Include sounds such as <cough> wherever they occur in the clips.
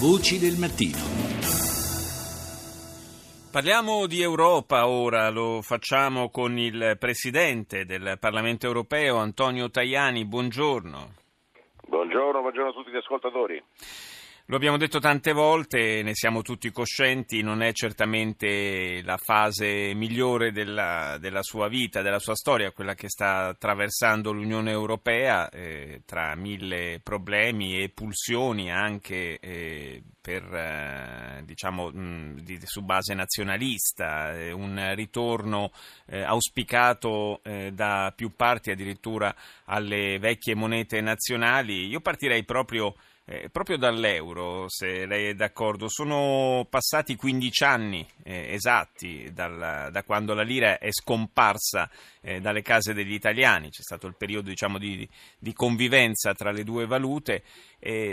Voci del mattino. Parliamo di Europa ora, lo facciamo con il Presidente del Parlamento europeo, Antonio Tajani. Buongiorno. Buongiorno, buongiorno a tutti gli ascoltatori. Lo abbiamo detto tante volte, ne siamo tutti coscienti, non è certamente la fase migliore della, della sua vita, della sua storia, quella che sta attraversando l'Unione Europea, eh, tra mille problemi e pulsioni anche eh, per, eh, diciamo, mh, di, su base nazionalista, eh, un ritorno eh, auspicato eh, da più parti addirittura alle vecchie monete nazionali. Io partirei proprio eh, proprio dall'euro, se lei è d'accordo, sono passati 15 anni eh, esatti dal, da quando la lira è scomparsa eh, dalle case degli italiani, c'è stato il periodo diciamo, di, di, convivenza tra le due valute,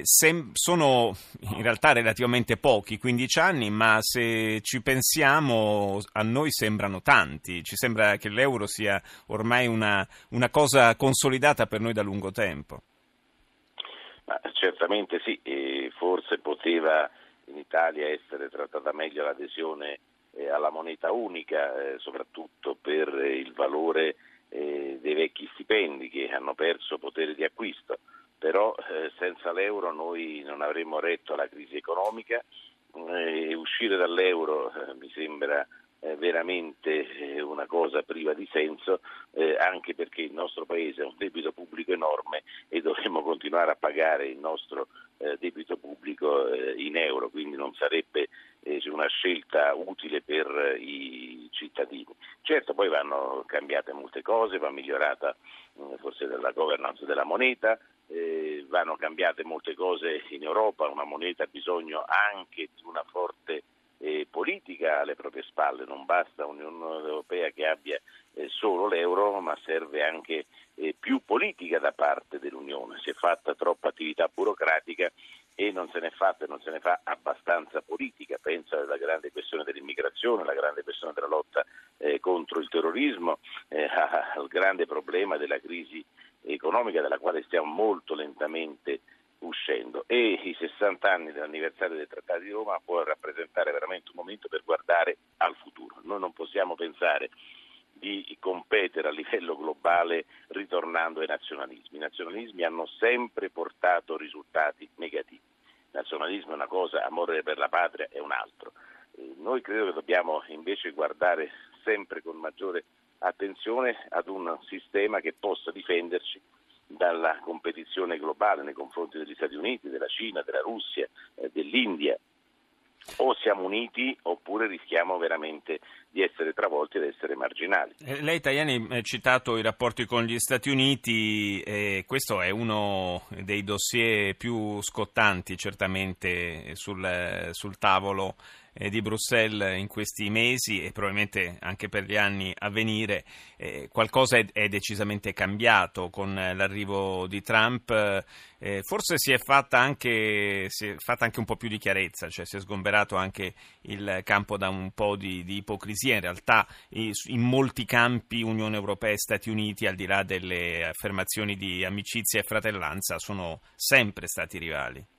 sem- sono in realtà relativamente pochi, 15 anni, ma se ci pensiamo a noi sembrano tanti, ci sembra che l'euro sia ormai una, una cosa consolidata per noi da lungo tempo. Ma certamente sì, forse poteva in Italia essere trattata meglio l'adesione eh, alla moneta unica, eh, soprattutto per il valore eh, dei vecchi stipendi che hanno perso potere di acquisto. Però eh, senza l'euro noi non avremmo retto alla crisi economica eh, e uscire dall'euro eh, mi sembra eh, veramente eh, una cosa priva di senso, eh, anche perché il nostro Paese ha un debito pubblico enorme e dovremmo continuare a pagare il nostro eh, debito pubblico eh, in euro, quindi non sarebbe eh, una scelta utile per i cittadini. Certo poi vanno cambiate molte cose, va migliorata forse la governance della moneta, vanno cambiate molte cose in Europa, una moneta ha bisogno anche di una forte eh, politica alle proprie spalle, non basta un'Unione Europea che abbia eh, solo l'euro, ma serve anche eh, più politica da parte dell'Unione. Si è fatta troppa attività burocratica e non se ne è fatta e non se ne fa abbastanza politica. Pensa alla grande questione dell'immigrazione, alla grande questione della lotta eh, contro il terrorismo, eh, <laughs> al grande problema della crisi economica della quale stiamo molto lentamente uscendo e i 60 anni dell'anniversario dei trattati di Roma può rappresentare veramente un momento per guardare al futuro. Noi non possiamo pensare di competere a livello globale ritornando ai nazionalismi. I nazionalismi hanno sempre portato risultati negativi. Il nazionalismo è una cosa, amore per la patria è un altro. Noi credo che dobbiamo invece guardare sempre con maggiore attenzione ad un sistema che possa difenderci dalla competizione globale nei confronti degli Stati Uniti, della Cina, della Russia, eh, dell'India. O siamo uniti oppure rischiamo veramente di essere travolti ed essere marginali. Eh, lei, Tajani, ha citato i rapporti con gli Stati Uniti, e questo è uno dei dossier più scottanti certamente sul, sul tavolo eh, di Bruxelles in questi mesi e probabilmente anche per gli anni a venire, eh, qualcosa è, è, decisamente cambiato con l'arrivo di Trump. Eh, forse si è, fatta anche, si è fatta anche un po' più di chiarezza, cioè si è sgomberato anche il campo da un po' di, di ipocrisia. In realtà in molti campi Unione Europea e Stati Uniti, al di là delle affermazioni di amicizia e fratellanza, sono sempre stati rivali.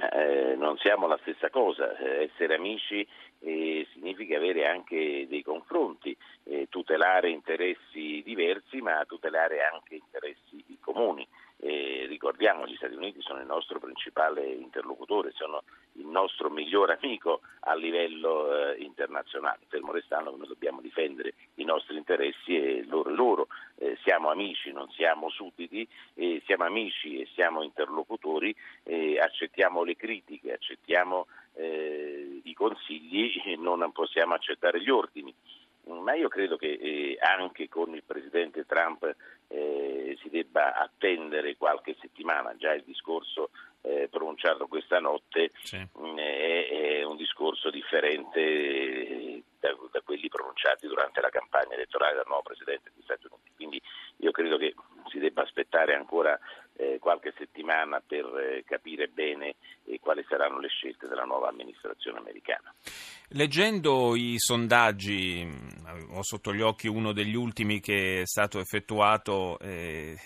Eh, non siamo la stessa cosa, eh, essere amici eh, significa avere anche dei confronti, eh, tutelare interessi diversi ma tutelare anche interessi comuni. Eh, ricordiamo gli Stati Uniti sono il nostro principale interlocutore, sono il nostro miglior amico a livello eh, internazionale, fermo restando che noi dobbiamo difendere i nostri interessi e loro e loro. Eh, siamo amici, non siamo sudditi, siamo amici e siamo interlocutori, accettiamo le critiche, accettiamo eh, i consigli, non possiamo accettare gli ordini ma io credo che eh, anche con il Presidente Trump eh, si debba attendere qualche settimana, già il discorso eh, pronunciato questa notte sì. mm, è, è, un discorso differente eh, da, da, quelli pronunciati durante la campagna elettorale del nuovo Presidente degli Stati Uniti, quindi io credo che si debba aspettare ancora eh, qualche settimana per eh, capire bene quali saranno le scelte della nuova amministrazione americana. Leggendo i sondaggi, mm, ho sotto gli occhi uno degli ultimi che è stato effettuato, eh,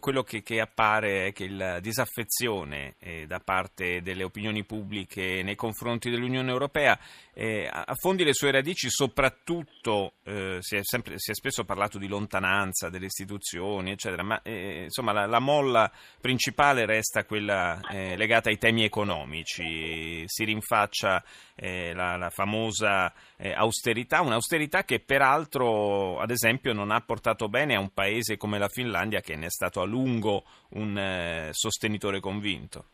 quello che, che, appare è che la disaffezione eh, da parte delle opinioni pubbliche nei confronti dell'Unione Europea eh, affondi le sue radici soprattutto, eh, si è, sempre, si, è spesso parlato di lontananza delle istituzioni, eccetera, ma eh, insomma la, la, molla principale resta quella eh, legata ai temi economici, si rinfaccia la, la famosa eh, austerità, un'austerità che peraltro ad esempio non ha portato bene a un paese come la Finlandia che ne è stato a lungo un eh, sostenitore convinto.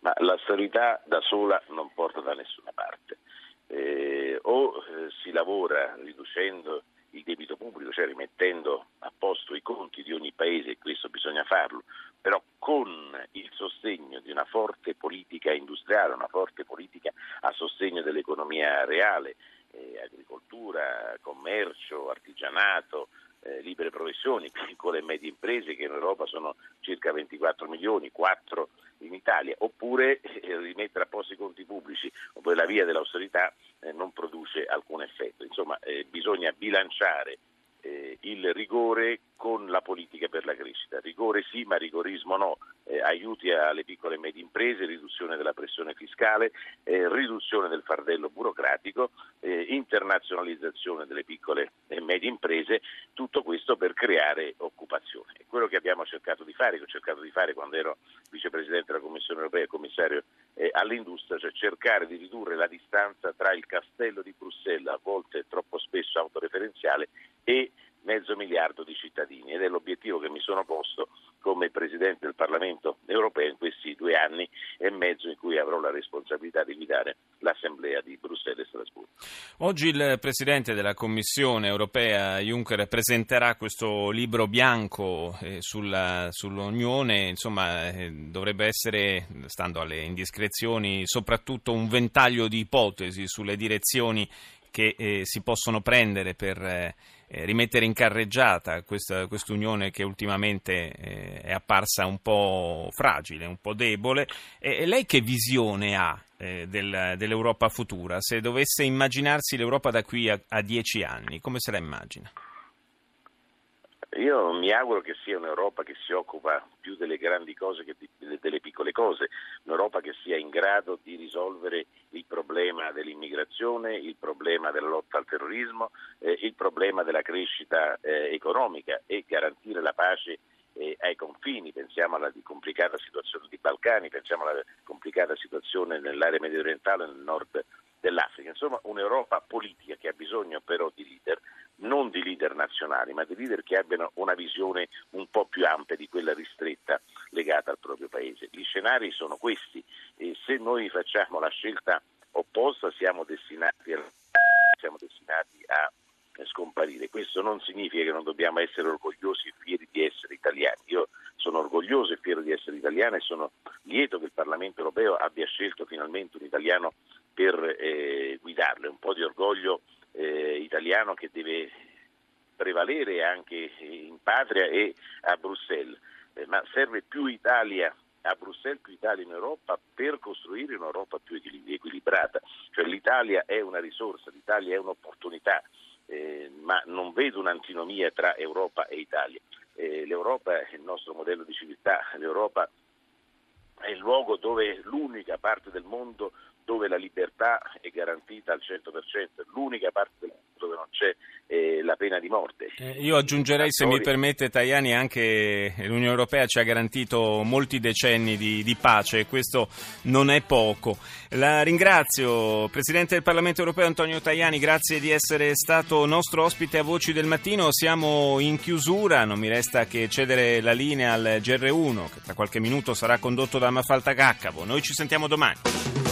Ma l'austerità da sola non porta da nessuna parte. Eh, o eh, si lavora riducendo il debito pubblico, cioè rimettendo a posto i conti di ogni paese, e questo bisogna farlo, però con il sostegno di una forte politica industriale, una forte politica a sostegno dell'economia reale, eh, agricoltura, commercio, artigianato, eh, libere professioni, piccole e medie imprese che in Europa sono circa 24 milioni, 4 in Italia, oppure eh, rimettere a posto i conti pubblici, oppure la via dell'austerità eh, non produce alcun effetto. Insomma, eh, bisogna bilanciare il rigore con la politica per la crescita. Rigore sì, ma rigorismo no. Eh, aiuti alle piccole e medie imprese, riduzione della pressione fiscale, eh, riduzione del fardello burocratico, eh, internazionalizzazione delle piccole e medie imprese, tutto questo per creare occupazione. È quello che abbiamo cercato di fare, che ho cercato di fare quando ero vicepresidente della Commissione europea e commissario eh, all'industria, cioè cercare di ridurre la distanza tra il castello di Bruxelles, a volte troppo spesso autoreferenziale, e mezzo miliardo di cittadini ed è l'obiettivo che mi sono posto come Presidente del Parlamento europeo in questi due anni e mezzo in cui avrò la responsabilità di guidare l'Assemblea di Bruxelles e Strasburgo. Oggi il Presidente della Commissione europea Juncker presenterà questo libro bianco eh, sulla, sull'Unione, insomma eh, dovrebbe essere, stando alle indiscrezioni, soprattutto un ventaglio di ipotesi sulle direzioni che eh, si possono prendere per eh, rimettere in carreggiata questa unione che ultimamente eh, è apparsa un po' fragile, un po' debole. E, lei che visione ha eh, del, dell'Europa futura? Se dovesse immaginarsi l'Europa da qui a, a dieci anni, come se la immagina? Io mi auguro che sia un'Europa che si occupa più delle grandi cose che delle piccole cose, un'Europa che sia in grado di risolvere il problema dell'immigrazione, il problema della lotta al terrorismo, eh, il problema della crescita eh, economica e garantire la pace eh, ai confini, pensiamo alla complicata situazione dei Balcani, pensiamo alla complicata situazione nell'area medio orientale, nel nord dell'Africa, insomma un'Europa politica che ha bisogno però di leader non di leader nazionali, ma di leader che abbiano una visione un po' più ampia di quella ristretta legata al proprio paese. Gli scenari sono questi e se noi facciamo la scelta opposta siamo destinati a, siamo destinati a scomparire. Questo non significa che non dobbiamo essere orgogliosi e fieri di essere italiani. Io sono orgoglioso e fiero di essere italiano e sono lieto che il Parlamento europeo abbia scelto finalmente un italiano per eh, guidarlo. È un po' di orgoglio eh, italiano che deve prevalere anche in patria e a Bruxelles, eh, ma serve più Italia a Bruxelles, più Italia in Europa per costruire un'Europa più equilibrata. Cioè l'Italia è una risorsa, l'Italia è un'opportunità, eh, ma non vedo un'antinomia tra Europa e Italia. Eh, L'Europa è il nostro modello di civiltà, l'Europa è il luogo dove l'unica parte del mondo dove la libertà è garantita al 100%, l'unica parte del mondo dove non c'è eh, la pena di morte. Eh, io aggiungerei, se mi permette Tajani, anche l'Unione Europea ci ha garantito molti decenni di, di, pace e questo non è poco. La ringrazio, Presidente del Parlamento Europeo Antonio Tajani, grazie di essere stato nostro ospite a Voci del Mattino. Siamo in chiusura, non mi resta che cedere la linea al GR1 che tra qualche minuto sarà condotto da Mafalda Gaccavo. Noi ci sentiamo domani.